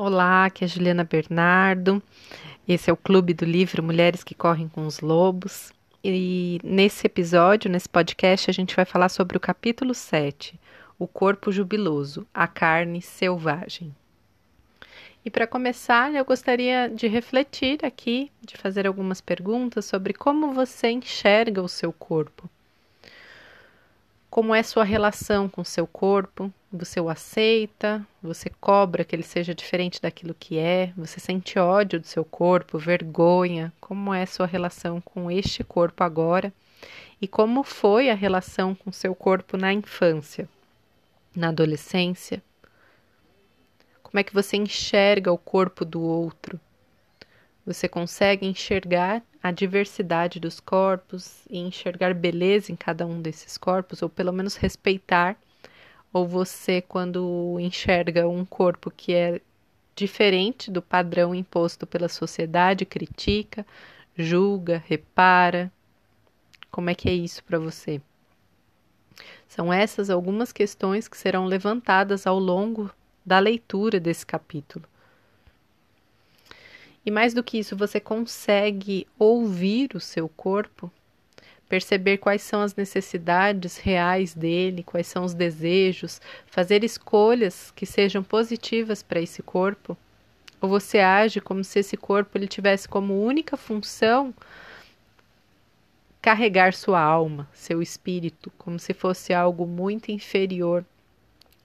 Olá, aqui é Juliana Bernardo. Esse é o Clube do Livro Mulheres que Correm com os Lobos. E nesse episódio, nesse podcast, a gente vai falar sobre o capítulo 7, O Corpo Jubiloso, a Carne Selvagem. E para começar, eu gostaria de refletir aqui, de fazer algumas perguntas sobre como você enxerga o seu corpo. Como é sua relação com seu corpo? Você o aceita? Você cobra que ele seja diferente daquilo que é? Você sente ódio do seu corpo, vergonha? Como é sua relação com este corpo agora? E como foi a relação com seu corpo na infância, na adolescência? Como é que você enxerga o corpo do outro? Você consegue enxergar a diversidade dos corpos e enxergar beleza em cada um desses corpos, ou pelo menos respeitar, ou você, quando enxerga um corpo que é diferente do padrão imposto pela sociedade, critica, julga, repara. Como é que é isso para você? São essas algumas questões que serão levantadas ao longo da leitura desse capítulo. E mais do que isso, você consegue ouvir o seu corpo, perceber quais são as necessidades reais dele, quais são os desejos, fazer escolhas que sejam positivas para esse corpo? Ou você age como se esse corpo ele tivesse como única função carregar sua alma, seu espírito, como se fosse algo muito inferior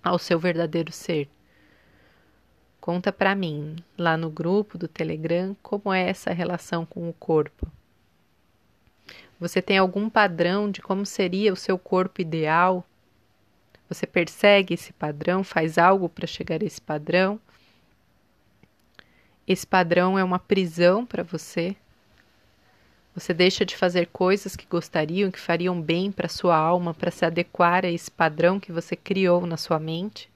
ao seu verdadeiro ser? Conta para mim, lá no grupo do Telegram, como é essa relação com o corpo. Você tem algum padrão de como seria o seu corpo ideal? Você persegue esse padrão, faz algo para chegar a esse padrão? Esse padrão é uma prisão para você? Você deixa de fazer coisas que gostariam, que fariam bem para sua alma, para se adequar a esse padrão que você criou na sua mente?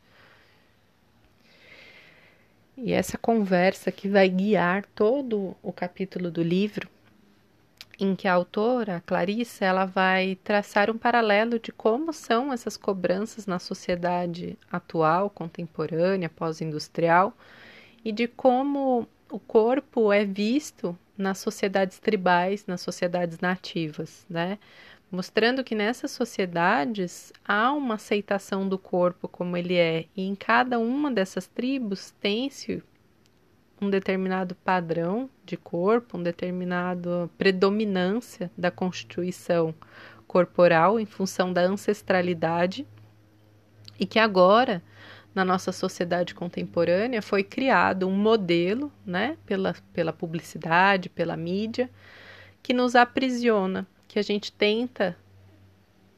E essa conversa que vai guiar todo o capítulo do livro, em que a autora, a Clarissa, ela vai traçar um paralelo de como são essas cobranças na sociedade atual, contemporânea, pós-industrial, e de como o corpo é visto nas sociedades tribais, nas sociedades nativas, né? Mostrando que nessas sociedades há uma aceitação do corpo como ele é, e em cada uma dessas tribos tem-se um determinado padrão de corpo, um determinado predominância da constituição corporal em função da ancestralidade, e que agora na nossa sociedade contemporânea foi criado um modelo, né, pela, pela publicidade, pela mídia, que nos aprisiona que a gente tenta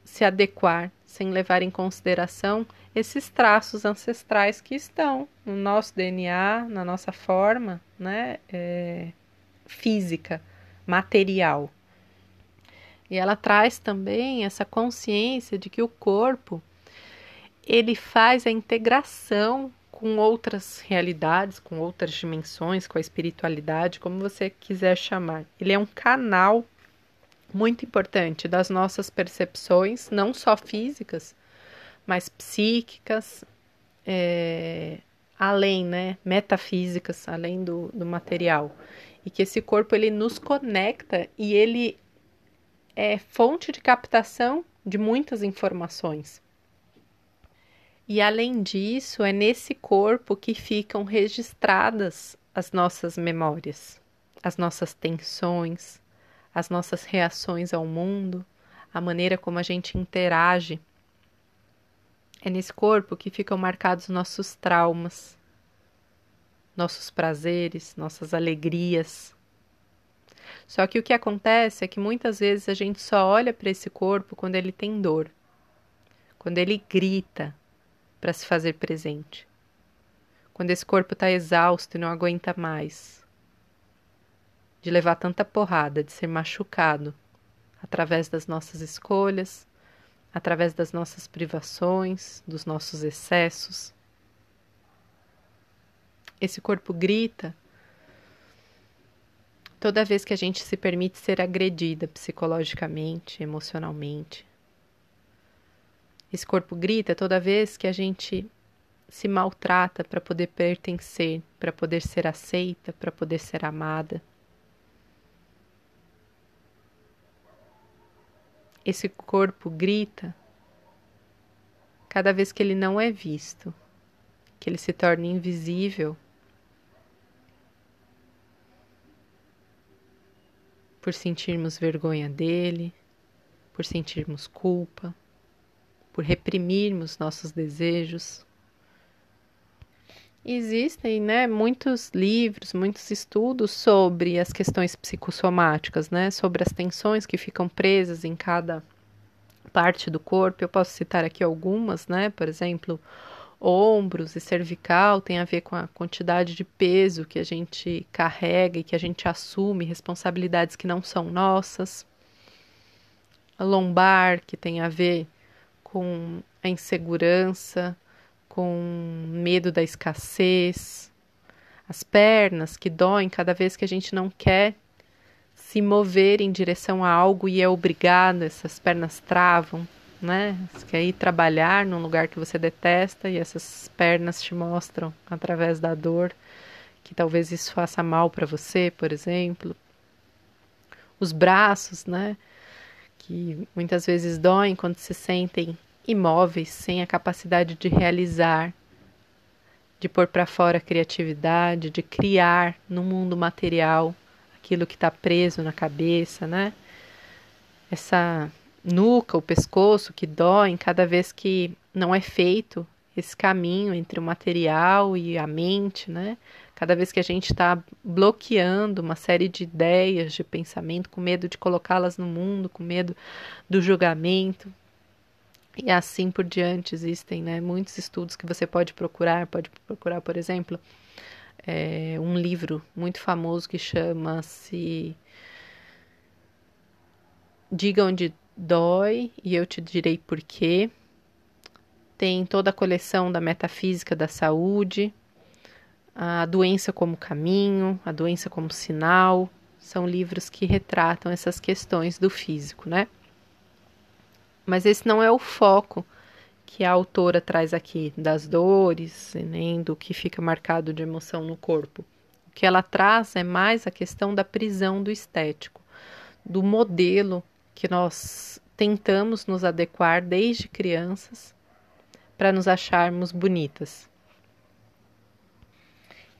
se adequar sem levar em consideração esses traços ancestrais que estão no nosso DNA, na nossa forma né, é, física, material. E ela traz também essa consciência de que o corpo ele faz a integração com outras realidades, com outras dimensões, com a espiritualidade, como você quiser chamar. Ele é um canal muito importante das nossas percepções, não só físicas, mas psíquicas, é, além, né, metafísicas, além do, do material. E que esse corpo ele nos conecta e ele é fonte de captação de muitas informações. E além disso, é nesse corpo que ficam registradas as nossas memórias, as nossas tensões, as nossas reações ao mundo, a maneira como a gente interage. É nesse corpo que ficam marcados nossos traumas, nossos prazeres, nossas alegrias. Só que o que acontece é que muitas vezes a gente só olha para esse corpo quando ele tem dor, quando ele grita para se fazer presente, quando esse corpo está exausto e não aguenta mais de levar tanta porrada, de ser machucado através das nossas escolhas, através das nossas privações, dos nossos excessos. Esse corpo grita toda vez que a gente se permite ser agredida psicologicamente, emocionalmente. Esse corpo grita toda vez que a gente se maltrata para poder pertencer, para poder ser aceita, para poder ser amada. Esse corpo grita cada vez que ele não é visto, que ele se torna invisível. Por sentirmos vergonha dele, por sentirmos culpa, por reprimirmos nossos desejos. Existem, né, muitos livros, muitos estudos sobre as questões psicossomáticas, né, sobre as tensões que ficam presas em cada parte do corpo. Eu posso citar aqui algumas, né, por exemplo, ombros e cervical tem a ver com a quantidade de peso que a gente carrega e que a gente assume, responsabilidades que não são nossas. A lombar, que tem a ver com a insegurança, com medo da escassez, as pernas que doem cada vez que a gente não quer se mover em direção a algo e é obrigado, essas pernas travam, né? Você quer ir trabalhar num lugar que você detesta e essas pernas te mostram através da dor que talvez isso faça mal para você, por exemplo. Os braços, né? Que muitas vezes doem quando se sentem imóveis, sem a capacidade de realizar, de pôr para fora a criatividade, de criar no mundo material aquilo que está preso na cabeça, né? Essa nuca, o pescoço que dói cada vez que não é feito esse caminho entre o material e a mente, né? Cada vez que a gente está bloqueando uma série de ideias, de pensamento, com medo de colocá-las no mundo, com medo do julgamento, e assim por diante. Existem né, muitos estudos que você pode procurar. Pode procurar, por exemplo, é, um livro muito famoso que chama-se Diga onde dói e eu te direi por quê. Tem toda a coleção da metafísica da saúde, a doença como caminho, a doença como sinal. São livros que retratam essas questões do físico, né? Mas esse não é o foco que a autora traz aqui das dores, nem do que fica marcado de emoção no corpo. O que ela traz é mais a questão da prisão do estético, do modelo que nós tentamos nos adequar desde crianças para nos acharmos bonitas.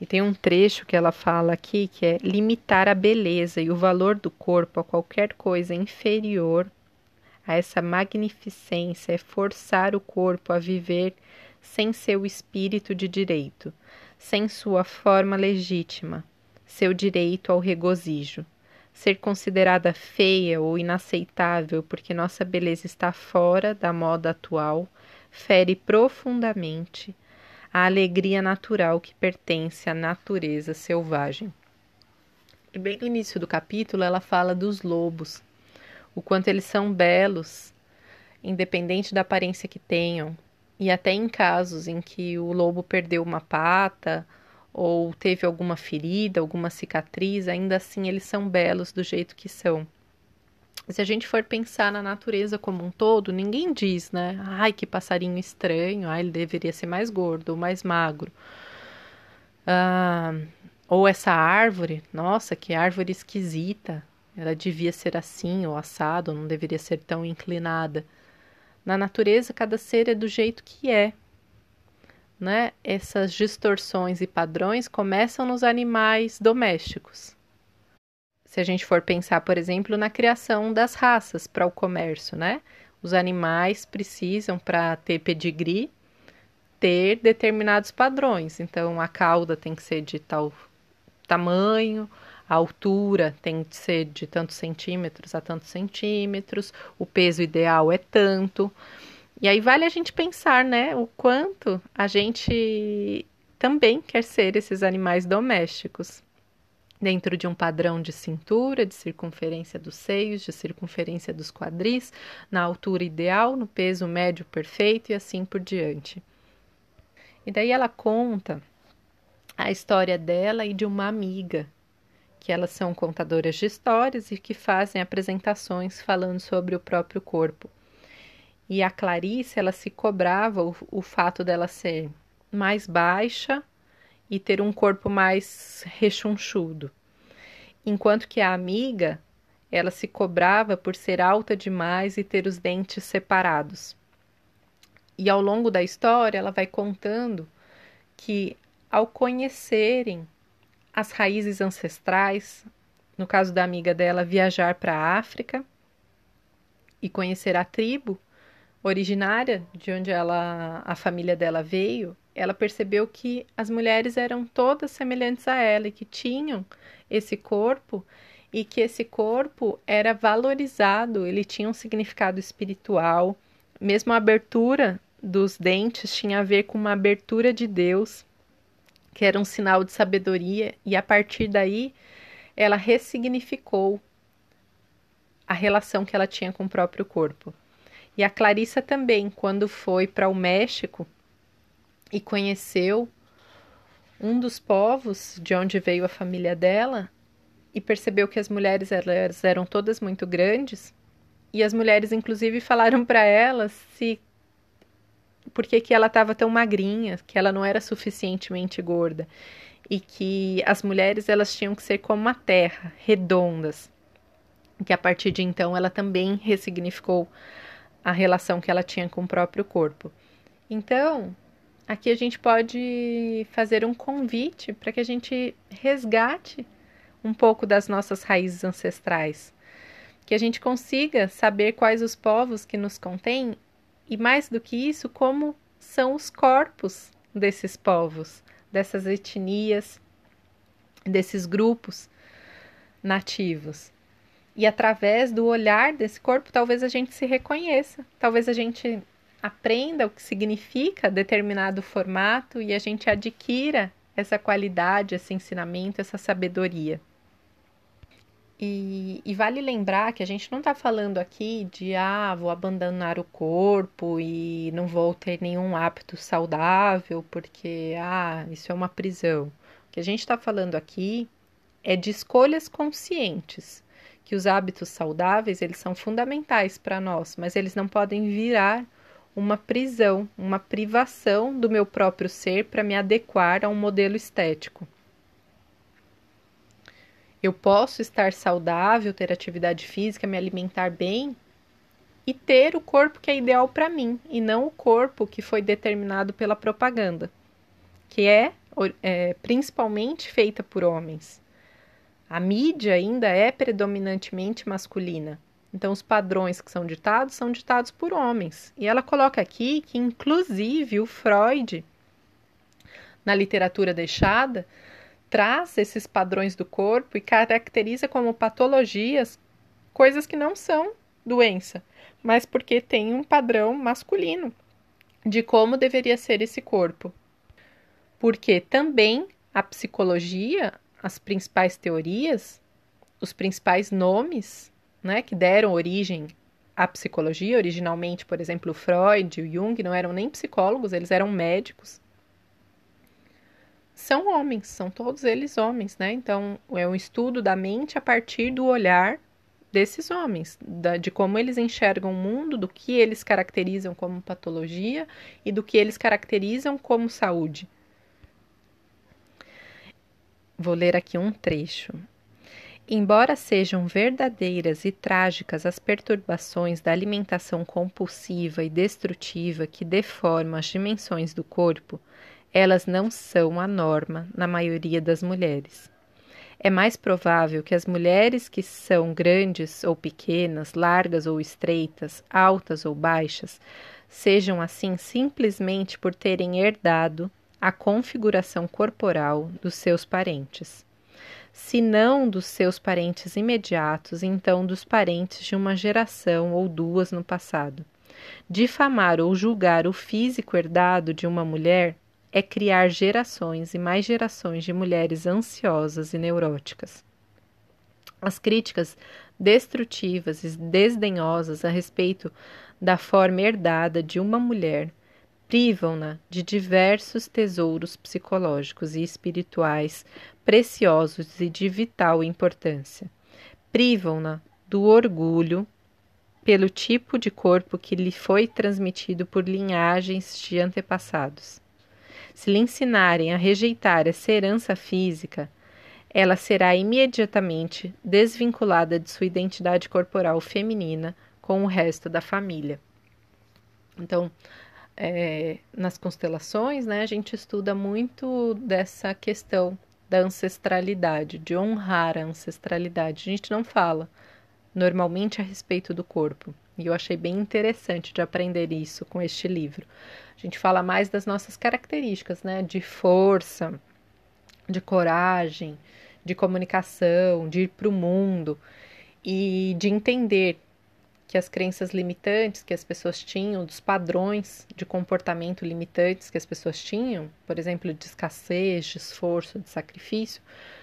E tem um trecho que ela fala aqui que é limitar a beleza e o valor do corpo a qualquer coisa inferior a essa magnificência é forçar o corpo a viver sem seu espírito de direito, sem sua forma legítima, seu direito ao regozijo. Ser considerada feia ou inaceitável porque nossa beleza está fora da moda atual fere profundamente a alegria natural que pertence à natureza selvagem. E bem no início do capítulo ela fala dos lobos, o quanto eles são belos, independente da aparência que tenham. E até em casos em que o lobo perdeu uma pata ou teve alguma ferida, alguma cicatriz, ainda assim eles são belos do jeito que são. Se a gente for pensar na natureza como um todo, ninguém diz, né? Ai, que passarinho estranho, ai, ele deveria ser mais gordo ou mais magro. Ah, ou essa árvore, nossa, que árvore esquisita. Ela devia ser assim ou assado, não deveria ser tão inclinada. Na natureza, cada ser é do jeito que é. Né? Essas distorções e padrões começam nos animais domésticos. Se a gente for pensar, por exemplo, na criação das raças para o comércio, né? Os animais precisam, para ter pedigree, ter determinados padrões. Então, a cauda tem que ser de tal tamanho, a altura tem que ser de tantos centímetros a tantos centímetros, o peso ideal é tanto. E aí vale a gente pensar, né, o quanto a gente também quer ser esses animais domésticos. Dentro de um padrão de cintura, de circunferência dos seios, de circunferência dos quadris, na altura ideal, no peso médio perfeito e assim por diante. E daí ela conta a história dela e de uma amiga que elas são contadoras de histórias e que fazem apresentações falando sobre o próprio corpo. E a Clarice, ela se cobrava o, o fato dela ser mais baixa e ter um corpo mais rechonchudo. Enquanto que a amiga, ela se cobrava por ser alta demais e ter os dentes separados. E ao longo da história, ela vai contando que ao conhecerem as raízes ancestrais, no caso da amiga dela, viajar para a África e conhecer a tribo originária de onde ela, a família dela veio, ela percebeu que as mulheres eram todas semelhantes a ela e que tinham esse corpo e que esse corpo era valorizado, ele tinha um significado espiritual, mesmo a abertura dos dentes tinha a ver com uma abertura de Deus, que era um sinal de sabedoria, e a partir daí ela ressignificou a relação que ela tinha com o próprio corpo. E a Clarissa também, quando foi para o México e conheceu um dos povos de onde veio a família dela e percebeu que as mulheres elas eram todas muito grandes e as mulheres inclusive falaram para ela se por que, que ela estava tão magrinha, que ela não era suficientemente gorda e que as mulheres elas tinham que ser como a terra, redondas. Que a partir de então ela também ressignificou a relação que ela tinha com o próprio corpo. Então, aqui a gente pode fazer um convite para que a gente resgate um pouco das nossas raízes ancestrais, que a gente consiga saber quais os povos que nos contêm e mais do que isso, como são os corpos desses povos, dessas etnias, desses grupos nativos. E através do olhar desse corpo, talvez a gente se reconheça, talvez a gente aprenda o que significa determinado formato e a gente adquira essa qualidade, esse ensinamento, essa sabedoria. E, e, vale lembrar que a gente não está falando aqui de ah, vou abandonar o corpo e não vou ter nenhum hábito saudável porque ah, isso é uma prisão. O que a gente está falando aqui é de escolhas conscientes, que os hábitos saudáveis eles são fundamentais para nós, mas eles não podem virar uma prisão, uma privação do meu próprio ser para me adequar a um modelo estético. Eu posso estar saudável, ter atividade física, me alimentar bem e ter o corpo que é ideal para mim e não o corpo que foi determinado pela propaganda, que é, é principalmente feita por homens. A mídia ainda é predominantemente masculina. Então, os padrões que são ditados são ditados por homens. E ela coloca aqui que, inclusive, o Freud, na literatura deixada, traz esses padrões do corpo e caracteriza como patologias coisas que não são doença, mas porque tem um padrão masculino de como deveria ser esse corpo. Porque também a psicologia, as principais teorias, os principais nomes né, que deram origem à psicologia, originalmente, por exemplo, Freud e Jung não eram nem psicólogos, eles eram médicos são homens, são todos eles homens, né? Então, é um estudo da mente a partir do olhar desses homens, da, de como eles enxergam o mundo, do que eles caracterizam como patologia e do que eles caracterizam como saúde. Vou ler aqui um trecho. Embora sejam verdadeiras e trágicas as perturbações da alimentação compulsiva e destrutiva que deformam as dimensões do corpo, elas não são a norma na maioria das mulheres. É mais provável que as mulheres que são grandes ou pequenas, largas ou estreitas, altas ou baixas, sejam assim simplesmente por terem herdado a configuração corporal dos seus parentes. Se não dos seus parentes imediatos, então dos parentes de uma geração ou duas no passado. Difamar ou julgar o físico herdado de uma mulher é criar gerações e mais gerações de mulheres ansiosas e neuróticas. As críticas destrutivas e desdenhosas a respeito da forma herdada de uma mulher privam-na de diversos tesouros psicológicos e espirituais preciosos e de vital importância. Privam-na do orgulho pelo tipo de corpo que lhe foi transmitido por linhagens de antepassados se lhe ensinarem a rejeitar essa herança física, ela será imediatamente desvinculada de sua identidade corporal feminina com o resto da família. Então, é, nas constelações, né, a gente estuda muito dessa questão da ancestralidade, de honrar a ancestralidade. A gente não fala normalmente a respeito do corpo. E eu achei bem interessante de aprender isso com este livro. A gente fala mais das nossas características, né? De força, de coragem, de comunicação, de ir para o mundo e de entender que as crenças limitantes que as pessoas tinham, dos padrões de comportamento limitantes que as pessoas tinham, por exemplo, de escassez, de esforço, de sacrifício,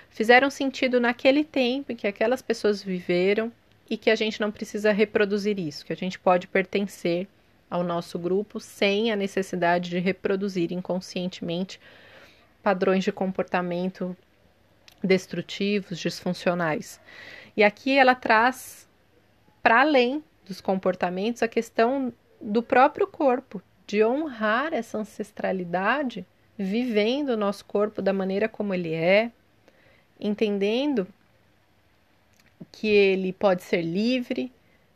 fizeram sentido naquele tempo em que aquelas pessoas viveram e que a gente não precisa reproduzir isso, que a gente pode pertencer ao nosso grupo sem a necessidade de reproduzir inconscientemente padrões de comportamento destrutivos, disfuncionais. E aqui ela traz para além dos comportamentos a questão do próprio corpo, de honrar essa ancestralidade, vivendo o nosso corpo da maneira como ele é, entendendo que ele pode ser livre,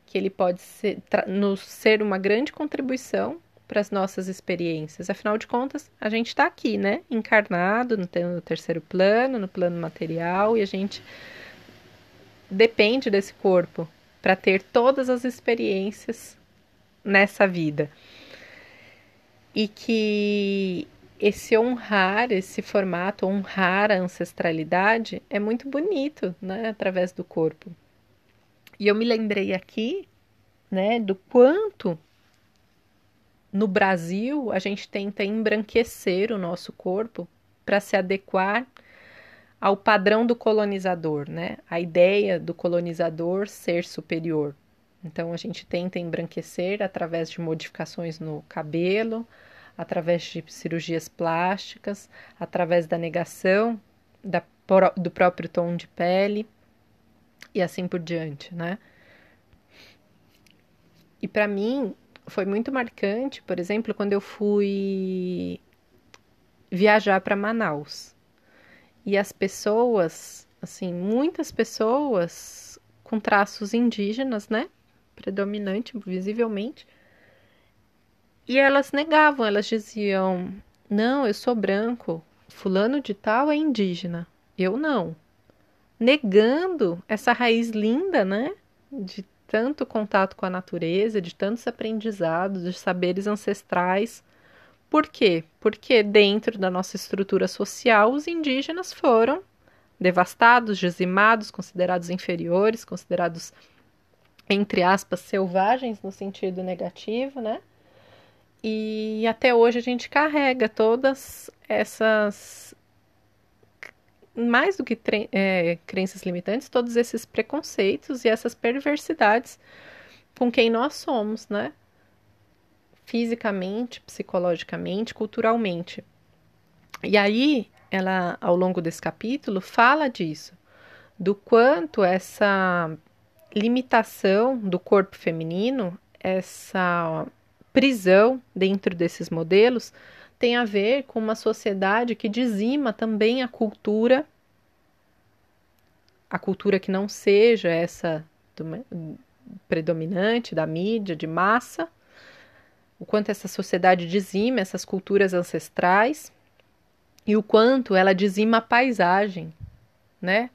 que ele pode ser, nos ser uma grande contribuição para as nossas experiências. Afinal de contas, a gente está aqui, né? Encarnado no, terceiro plano, no plano material, e a gente depende desse corpo para ter todas as experiências nessa vida. E que esse honrar, esse formato, honrar a ancestralidade, é muito bonito, né, através do corpo. E eu me lembrei aqui, né, do quanto no Brasil a gente tenta embranquecer o nosso corpo para se adequar ao padrão do colonizador, né? A ideia do colonizador ser superior. Então a gente tenta embranquecer através de modificações no cabelo, através de cirurgias plásticas, através da negação da, do próprio tom de pele e assim por diante, né? E para mim foi muito marcante, por exemplo, quando eu fui viajar para Manaus e as pessoas, assim, muitas pessoas com traços indígenas, né? Predominante, visivelmente. E elas negavam, elas diziam: Não, eu sou branco, fulano de tal é indígena, eu não. Negando essa raiz linda, né? De tanto contato com a natureza, de tantos aprendizados, de saberes ancestrais por quê? Porque dentro da nossa estrutura social, os indígenas foram devastados, dizimados, considerados inferiores, considerados, entre aspas, selvagens no sentido negativo, né? E até hoje a gente carrega todas essas. Mais do que é, crenças limitantes, todos esses preconceitos e essas perversidades com quem nós somos, né? fisicamente, psicologicamente, culturalmente. E aí, ela, ao longo desse capítulo, fala disso, do quanto essa limitação do corpo feminino, essa prisão dentro desses modelos, tem a ver com uma sociedade que dizima também a cultura, a cultura que não seja essa do, predominante da mídia, de massa, o quanto essa sociedade dizima essas culturas ancestrais e o quanto ela dizima a paisagem, né?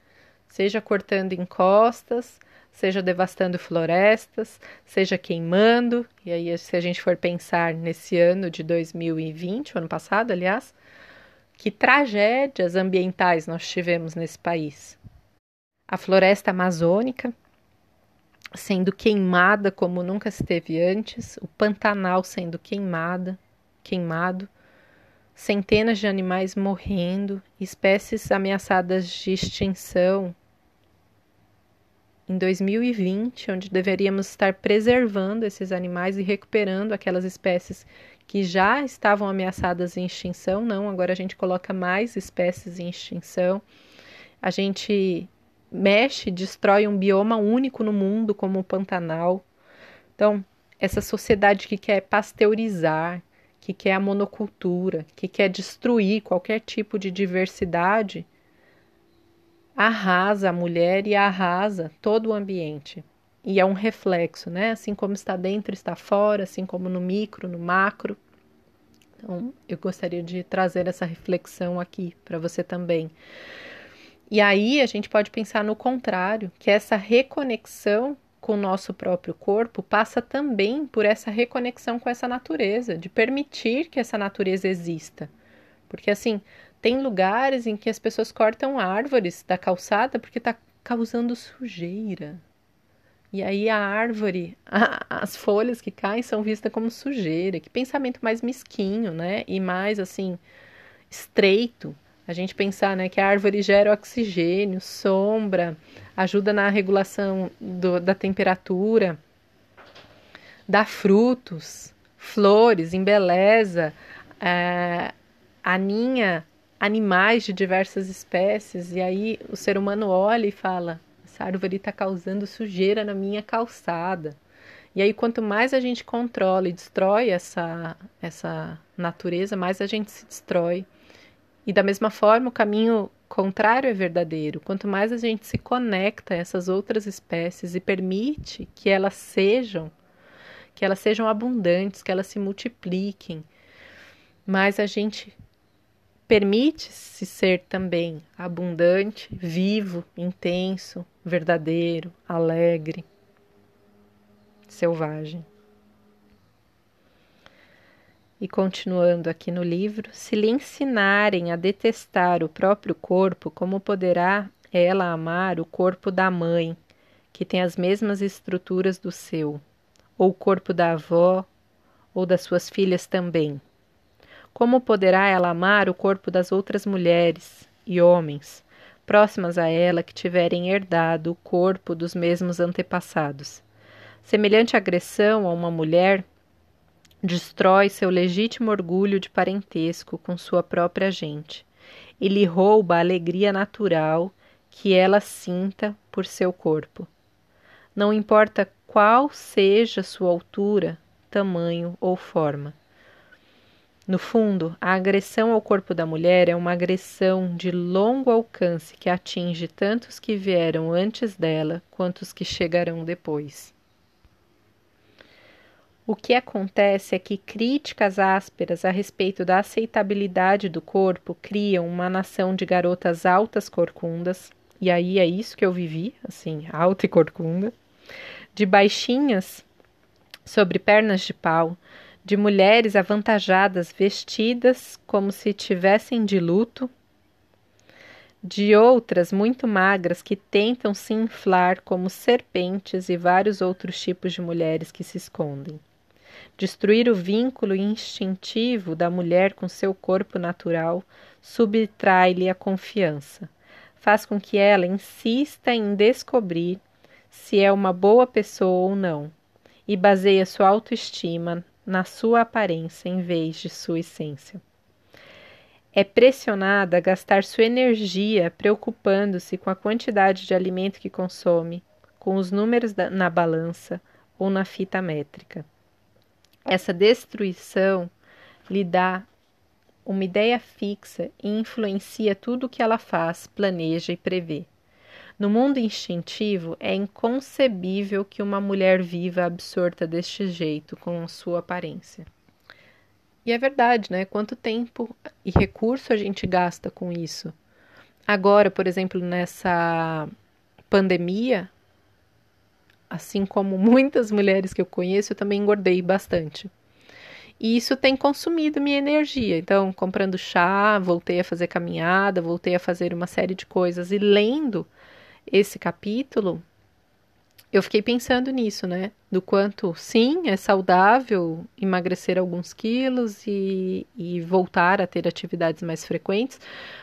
Seja cortando encostas, seja devastando florestas, seja queimando. E aí, se a gente for pensar nesse ano de 2020, o ano passado, aliás, que tragédias ambientais nós tivemos nesse país. A floresta amazônica, sendo queimada como nunca esteve antes, o Pantanal sendo queimada, queimado, centenas de animais morrendo, espécies ameaçadas de extinção. Em 2020, onde deveríamos estar preservando esses animais e recuperando aquelas espécies que já estavam ameaçadas em extinção, não, agora a gente coloca mais espécies em extinção. A gente mexe, destrói um bioma único no mundo, como o Pantanal. Então, essa sociedade que quer pasteurizar, que quer a monocultura, que quer destruir qualquer tipo de diversidade, arrasa a mulher e arrasa todo o ambiente. E é um reflexo, né? Assim como está dentro, está fora, assim como no micro, no macro. Então, eu gostaria de trazer essa reflexão aqui para você também. E aí a gente pode pensar no contrário, que essa reconexão com o nosso próprio corpo passa também por essa reconexão com essa natureza, de permitir que essa natureza exista. Porque assim, tem lugares em que as pessoas cortam árvores da calçada porque está causando sujeira. E aí a árvore, a, as folhas que caem são vistas como sujeira. Que pensamento mais mesquinho, né? E mais assim estreito. A gente pensar, né, que a árvore gera oxigênio, sombra, ajuda na regulação do, da temperatura, dá frutos, flores, embeleza, é, aninha animais de diversas espécies, e aí o ser humano olha e fala: essa árvore está causando sujeira na minha calçada. E aí, quanto mais a gente controla e destrói essa, essa natureza, mais a gente se destrói. E da mesma forma, o caminho contrário é verdadeiro. Quanto mais a gente se conecta a essas outras espécies e permite que elas sejam, que elas sejam abundantes, que elas se multipliquem, mais a gente permite-se ser também abundante, vivo, intenso, verdadeiro, alegre, selvagem. E continuando aqui no livro, se lhe ensinarem a detestar o próprio corpo, como poderá ela amar o corpo da mãe, que tem as mesmas estruturas do seu, ou o corpo da avó, ou das suas filhas também? Como poderá ela amar o corpo das outras mulheres e homens, próximas a ela, que tiverem herdado o corpo dos mesmos antepassados? Semelhante agressão a uma mulher destrói seu legítimo orgulho de parentesco com sua própria gente e lhe rouba a alegria natural que ela sinta por seu corpo. Não importa qual seja sua altura, tamanho ou forma. No fundo, a agressão ao corpo da mulher é uma agressão de longo alcance que atinge tanto os que vieram antes dela quanto os que chegarão depois. O que acontece é que críticas ásperas a respeito da aceitabilidade do corpo criam uma nação de garotas altas corcundas, e aí é isso que eu vivi, assim, alta e corcunda, de baixinhas sobre pernas de pau, de mulheres avantajadas vestidas como se tivessem de luto, de outras muito magras que tentam se inflar como serpentes e vários outros tipos de mulheres que se escondem. Destruir o vínculo instintivo da mulher com seu corpo natural subtrai-lhe a confiança. Faz com que ela insista em descobrir se é uma boa pessoa ou não, e baseia sua autoestima na sua aparência em vez de sua essência. É pressionada a gastar sua energia preocupando-se com a quantidade de alimento que consome, com os números da, na balança ou na fita métrica. Essa destruição lhe dá uma ideia fixa e influencia tudo o que ela faz, planeja e prevê. No mundo instintivo, é inconcebível que uma mulher viva absorta deste jeito, com sua aparência. E é verdade, né? Quanto tempo e recurso a gente gasta com isso? Agora, por exemplo, nessa pandemia, assim como muitas mulheres que eu conheço, eu também engordei bastante. E isso tem consumido minha energia. Então, comprando chá, voltei a fazer caminhada, voltei a fazer uma série de coisas. E lendo esse capítulo, eu fiquei pensando nisso, né? Do quanto, sim, é saudável emagrecer alguns quilos e, e voltar a ter atividades mais frequentes,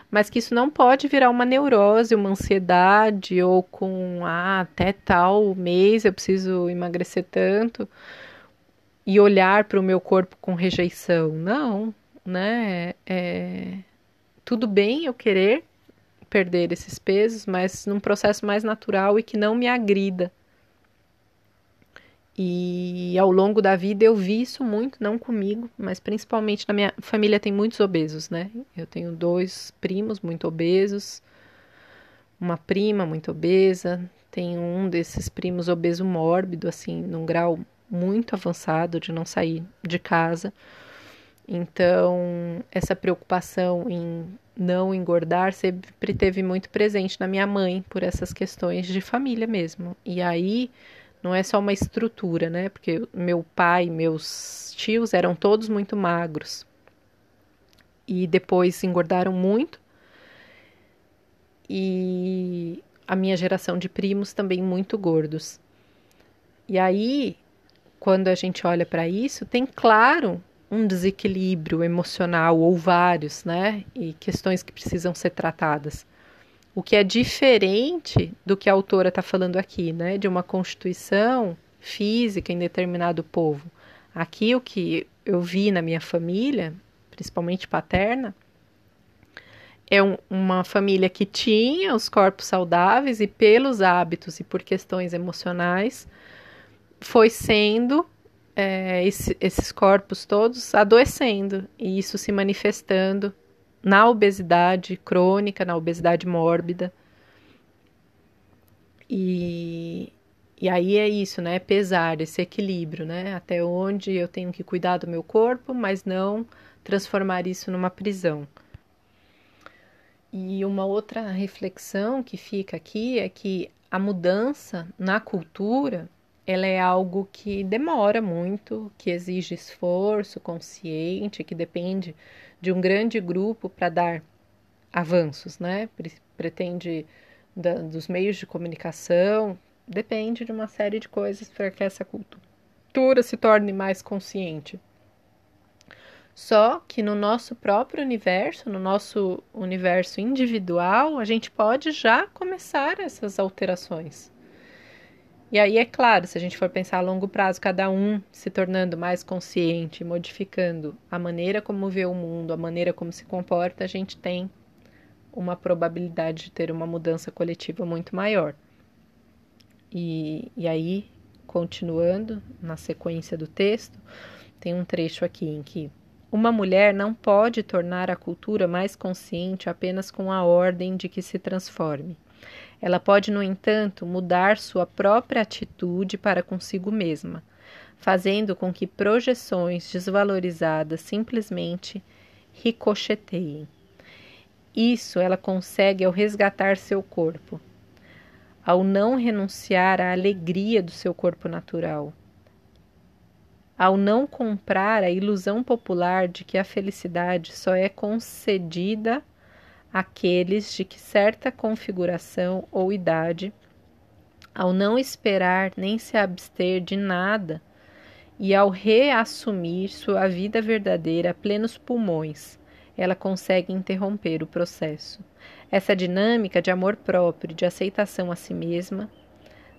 mas que isso não pode virar uma neurose, uma ansiedade, ou com, ah, até tal mês eu preciso emagrecer tanto, e olhar para o meu corpo com rejeição. Não, né? É, tudo bem eu querer perder esses pesos, mas num processo mais natural e que não me agrida E ao longo da vida eu vi isso muito, não comigo, mas principalmente na minha família tem muitos obesos, né? Eu tenho dois primos muito obesos, uma prima muito obesa, tenho um desses primos obeso mórbido, assim, num grau muito avançado de não sair de casa. Então, essa preocupação em não engordar sempre teve muito presente na minha mãe por essas questões de família mesmo. E aí não é só uma estrutura, né? Porque meu pai, meus tios eram todos muito magros. E depois engordaram muito. E a minha geração de primos também muito gordos. E aí, quando a gente olha para isso, tem claro um desequilíbrio emocional ou vários, né? E questões que precisam ser tratadas o que é diferente do que a autora está falando aqui, né? De uma constituição física em determinado povo. Aqui o que eu vi na minha família, principalmente paterna, é um, uma família que tinha os corpos saudáveis e pelos hábitos e por questões emocionais foi sendo é, esse, esses corpos todos adoecendo e isso se manifestando na obesidade crônica, na obesidade mórbida. E, e aí é isso, né? Pesar, esse equilíbrio, né? Até onde eu tenho que cuidar do meu corpo, mas não transformar isso numa prisão. E uma outra reflexão que fica aqui é que a mudança na cultura ela é algo que demora muito, que exige esforço consciente, que depende de um grande grupo para dar avanços, né? Pretende da, dos meios de comunicação, depende de uma série de coisas para que essa cultura se torne mais consciente. Só que no nosso próprio universo, no nosso universo individual, a gente pode já começar essas alterações. E aí, é claro, se a gente for pensar a longo prazo, cada um se tornando mais consciente, modificando a maneira como vê o mundo, a maneira como se comporta, a gente tem uma probabilidade de ter uma mudança coletiva muito maior. E, e aí, continuando na sequência do texto, tem um trecho aqui em que uma mulher não pode tornar a cultura mais consciente apenas com a ordem de que se transforme. Ela pode, no entanto, mudar sua própria atitude para consigo mesma, fazendo com que projeções desvalorizadas simplesmente ricocheteiem. Isso ela consegue ao resgatar seu corpo, ao não renunciar à alegria do seu corpo natural, ao não comprar a ilusão popular de que a felicidade só é concedida aqueles de que certa configuração ou idade, ao não esperar nem se abster de nada e ao reassumir sua vida verdadeira a plenos pulmões, ela consegue interromper o processo. Essa dinâmica de amor próprio, de aceitação a si mesma,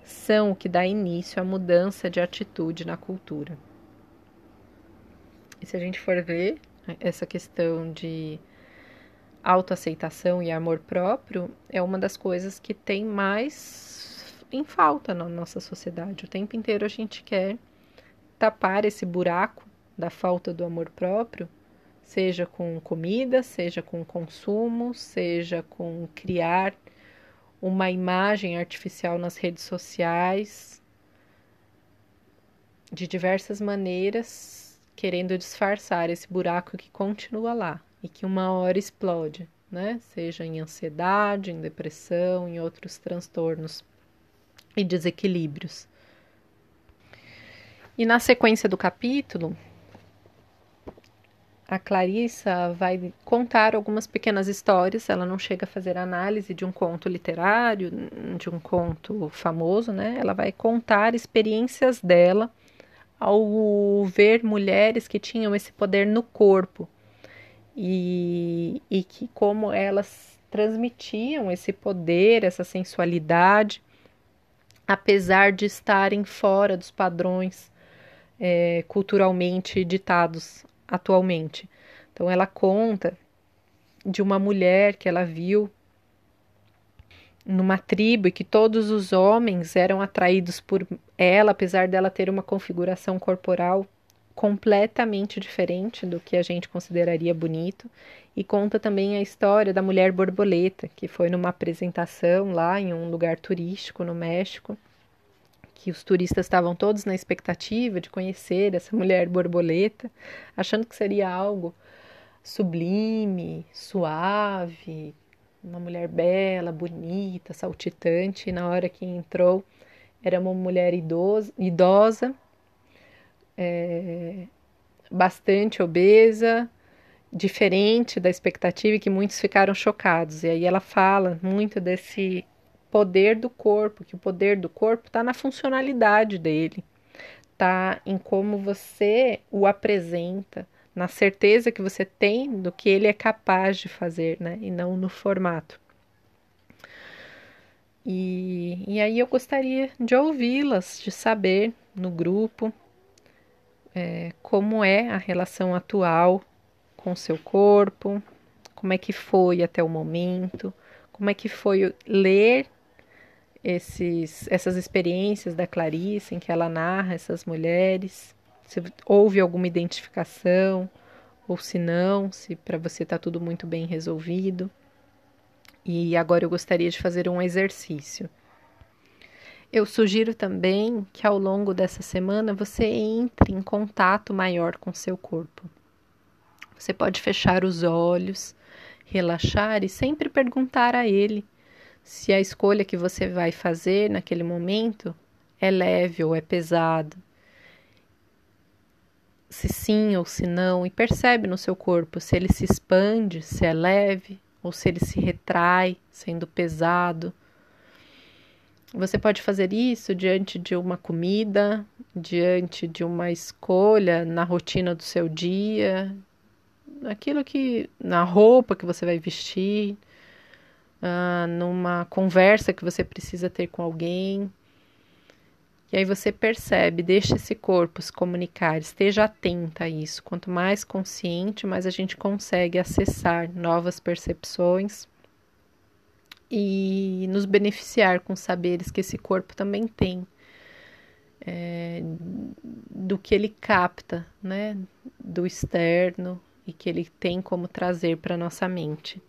são o que dá início à mudança de atitude na cultura. E se a gente for ver essa questão de autoaceitação e amor próprio é uma das coisas que tem mais em falta na nossa sociedade. O tempo inteiro a gente quer tapar esse buraco da falta do amor próprio, seja com comida, seja com consumo, seja com criar uma imagem artificial nas redes sociais, de diversas maneiras, querendo disfarçar esse buraco que continua lá e que uma hora explode, né? Seja em ansiedade, em depressão, em outros transtornos e desequilíbrios. E na sequência do capítulo, a Clarissa vai contar algumas pequenas histórias. Ela não chega a fazer análise de um conto literário, de um conto famoso, né? Ela vai contar experiências dela ao ver mulheres que tinham esse poder no corpo, e, e que como elas transmitiam esse poder, essa sensualidade, apesar de estarem fora dos padrões é, culturalmente ditados atualmente. Então ela conta de uma mulher que ela viu numa tribo e que todos os homens eram atraídos por ela, apesar dela ter uma configuração corporal completamente diferente do que a gente consideraria bonito. E conta também a história da mulher borboleta, que foi numa apresentação lá em um lugar turístico no México, que os turistas estavam todos na expectativa de conhecer essa mulher borboleta, achando que seria algo sublime, suave, uma mulher bela, bonita, saltitante. E na hora que entrou, era uma mulher idosa, idosa é, bastante obesa, diferente da expectativa e que muitos ficaram chocados. E aí ela fala muito desse poder do corpo, que o poder do corpo está na funcionalidade dele, está em como você o apresenta, na certeza que você tem do que ele é capaz de fazer, né? E não no formato. E, e aí eu gostaria de ouvi-las, de saber no grupo é, como é a relação atual com seu corpo, como é que foi até o momento, como é que foi ler esses, essas experiências da Clarice em que ela narra essas mulheres, se houve alguma identificação ou se não, se para você está tudo muito bem resolvido. E agora eu gostaria de fazer um exercício. Eu sugiro também que ao longo dessa semana você entre em contato maior com seu corpo. Você pode fechar os olhos, relaxar e sempre perguntar a ele se a escolha que você vai fazer naquele momento é leve ou é pesado. Se sim ou se não, e percebe no seu corpo se ele se expande, se é leve ou se ele se retrai, sendo pesado. Você pode fazer isso diante de uma comida, diante de uma escolha na rotina do seu dia, aquilo que na roupa que você vai vestir, uh, numa conversa que você precisa ter com alguém. E aí você percebe, deixa esse corpo se comunicar, esteja atenta a isso. Quanto mais consciente, mais a gente consegue acessar novas percepções e nos beneficiar com saberes que esse corpo também tem. É, do que ele capta, né, do externo e que ele tem como trazer para nossa mente,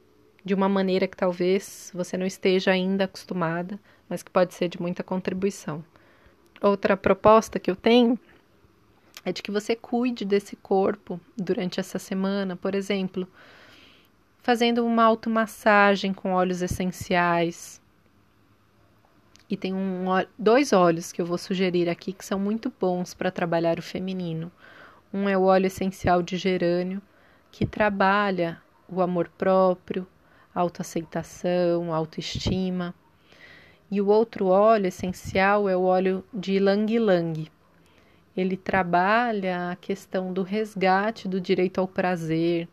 de uma maneira que talvez você não esteja ainda acostumada, mas que pode ser de muita contribuição. Outra proposta que eu tenho é de que você cuide desse corpo durante essa semana, por exemplo, fazendo uma automassagem com óleos essenciais. E tem um, dois óleos que eu vou sugerir aqui que são muito bons para trabalhar o feminino. Um é o óleo essencial de gerânio, que trabalha o amor próprio, autoaceitação, autoestima. E o outro óleo essencial é o óleo de Ylang Ylang. Ele trabalha a questão do resgate do direito ao prazer,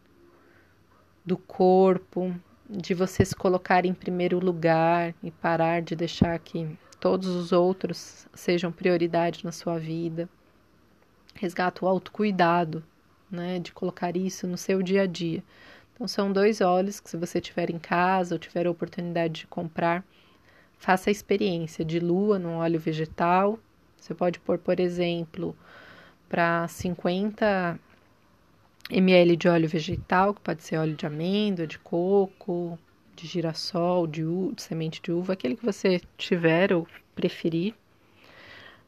do corpo, de você se colocar em primeiro lugar e parar de deixar que todos os outros sejam prioridade na sua vida. Resgata o autocuidado, né, de colocar isso no seu dia a dia. Então são dois óleos que se você tiver em casa ou tiver a oportunidade de comprar, faça a experiência de lua no óleo vegetal. Você pode pôr, por exemplo, para 50 ml de óleo vegetal, que pode ser óleo de amêndoa, de coco, de girassol, de, uva, de semente de uva, aquele que você tiver ou preferir.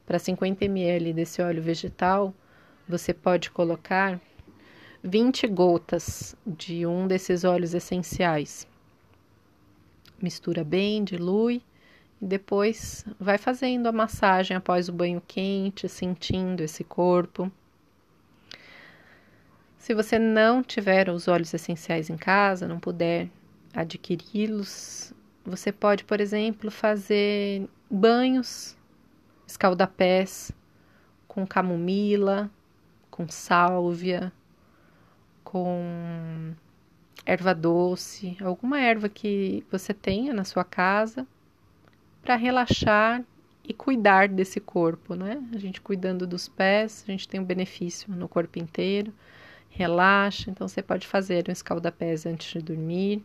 Para 50 ml desse óleo vegetal, você pode colocar 20 gotas de um desses óleos essenciais. Mistura bem, dilui e depois vai fazendo a massagem após o banho quente, sentindo esse corpo. Se você não tiver os óleos essenciais em casa, não puder adquiri-los, você pode, por exemplo, fazer banhos, escaldapés com camomila, com sálvia, com erva doce, alguma erva que você tenha na sua casa para relaxar e cuidar desse corpo, né? A gente cuidando dos pés, a gente tem um benefício no corpo inteiro relaxa. Então, você pode fazer um escaldapés antes de dormir.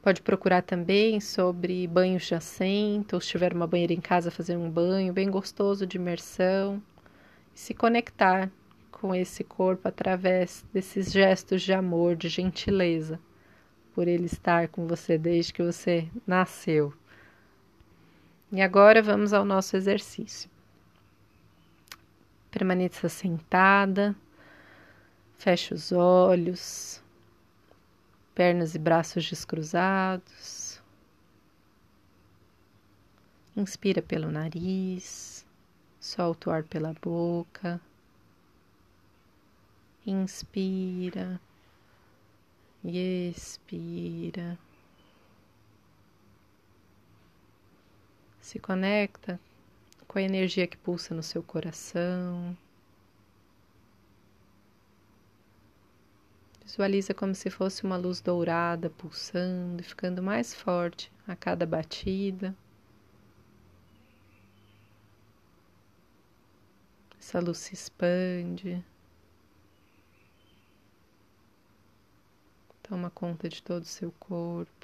Pode procurar também sobre banhos de assento, ou se tiver uma banheira em casa, fazer um banho bem gostoso de imersão. E se conectar com esse corpo através desses gestos de amor, de gentileza, por ele estar com você desde que você nasceu. E agora vamos ao nosso exercício. Permaneça sentada, feche os olhos, pernas e braços descruzados. Inspira pelo nariz, solta o ar pela boca. Inspira e expira. Se conecta com a energia que pulsa no seu coração. Visualiza como se fosse uma luz dourada pulsando e ficando mais forte a cada batida. Essa luz se expande. Toma conta de todo o seu corpo.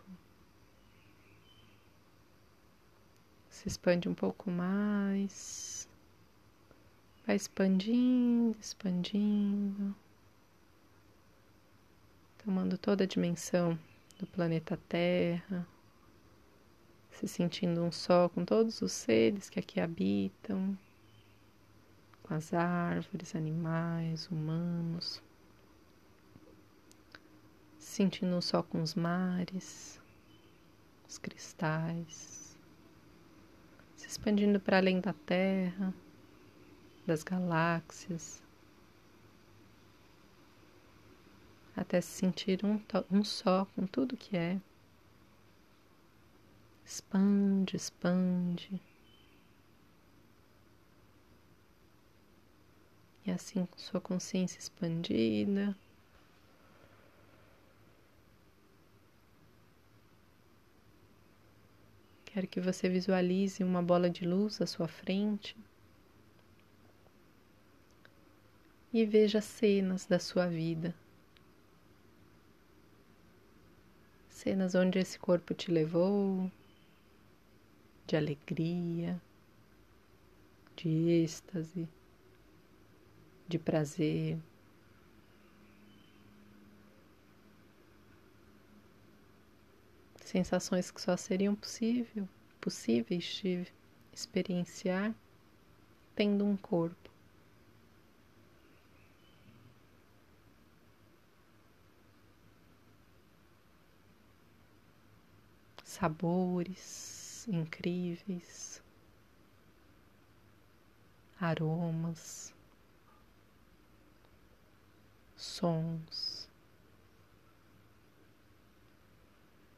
Se expande um pouco mais. Vai expandindo, expandindo. Tomando toda a dimensão do planeta Terra, se sentindo um só com todos os seres que aqui habitam, com as árvores, animais, humanos, se sentindo um só com os mares, os cristais, expandindo para além da Terra, das galáxias até se sentir um, um só com tudo que é. Expande, expande. E assim, com sua consciência expandida, quero que você visualize uma bola de luz à sua frente e veja cenas da sua vida. cenas onde esse corpo te levou, de alegria, de êxtase, de prazer. Sensações que só seriam possível, possíveis de experienciar tendo um corpo. sabores incríveis, aromas, sons,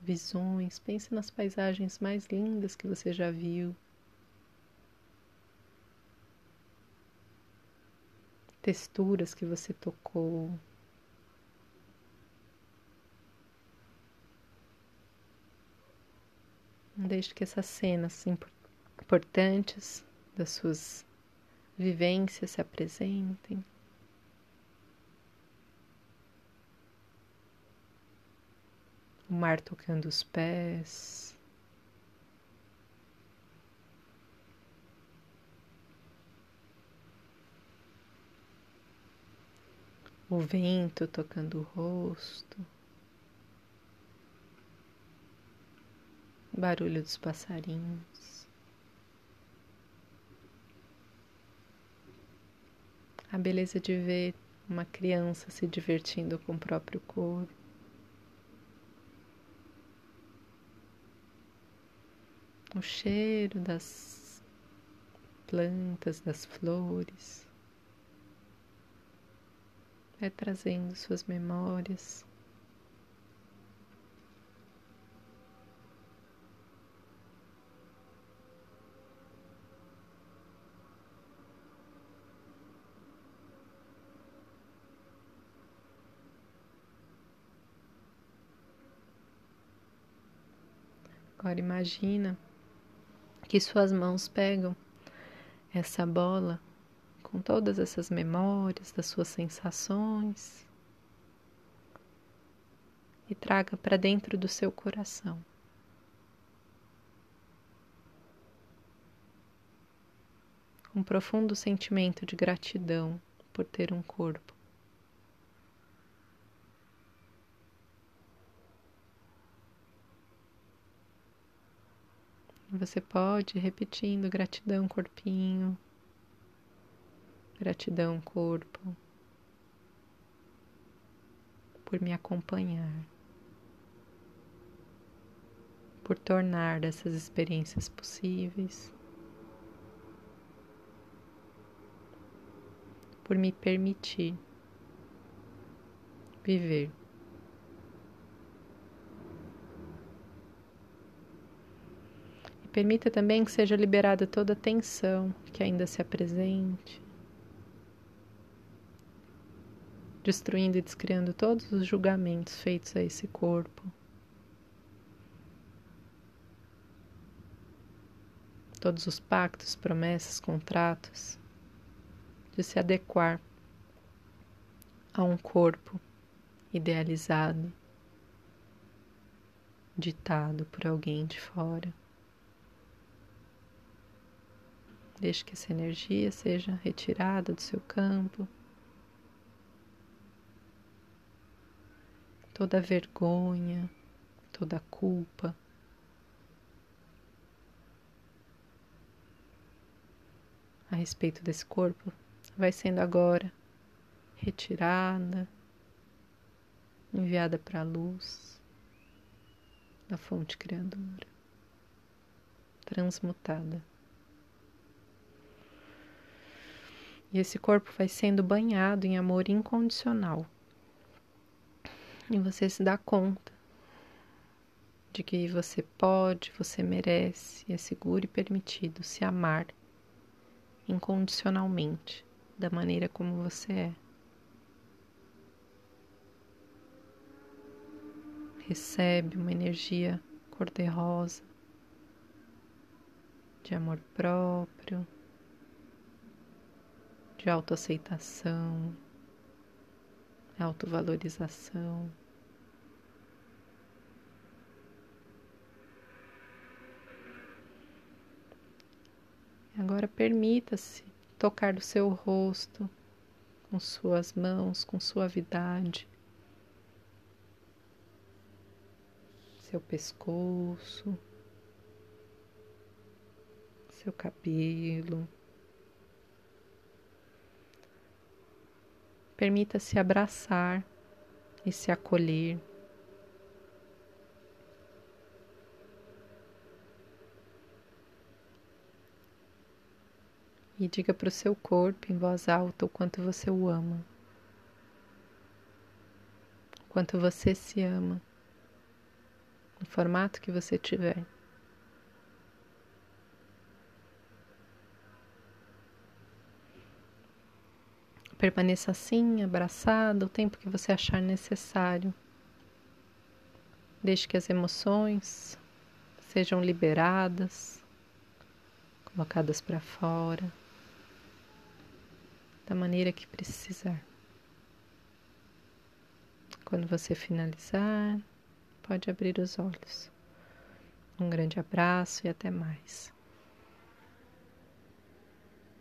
visões. Pense nas paisagens mais lindas que você já viu. Texturas que você tocou. Deixe que essas cenas importantes das suas vivências se apresentem. O mar tocando os pés. O vento tocando o rosto. barulho dos passarinhos, a beleza de ver uma criança se divertindo com o próprio corpo. O cheiro das plantas, das flores, vai trazendo suas memórias. Agora imagina que suas mãos pegam essa bola com todas essas memórias das suas sensações e traga para dentro do seu coração. Um profundo sentimento de gratidão por ter um corpo. Você pode repetindo gratidão, corpinho, gratidão, corpo, por me acompanhar, por tornar essas experiências possíveis, por me permitir viver. Permita também que seja liberada toda a tensão que ainda se apresente, destruindo e descriando todos os julgamentos feitos a esse corpo. Todos os pactos, promessas, contratos de se adequar a um corpo idealizado, ditado por alguém de fora. Deixe que essa energia seja retirada do seu campo. Toda vergonha, toda culpa. A respeito desse corpo vai sendo agora retirada, enviada para a luz da fonte criadora, transmutada. E esse corpo vai sendo banhado em amor incondicional. E você se dá conta de que você pode, você merece, é seguro e permitido se amar incondicionalmente, da maneira como você é. Recebe uma energia cor-de-rosa de amor próprio, de autoaceitação, autovalorização. Agora permita-se tocar do seu rosto com suas mãos, com suavidade, seu pescoço, seu cabelo. Permita-se abraçar e se acolher. E diga para o seu corpo em voz alta o quanto você o ama, o quanto você se ama, no formato que você tiver. Permaneça assim, abraçado, o tempo que você achar necessário. Deixe que as emoções sejam liberadas, colocadas para fora, da maneira que precisar. Quando você finalizar, pode abrir os olhos. Um grande abraço e até mais.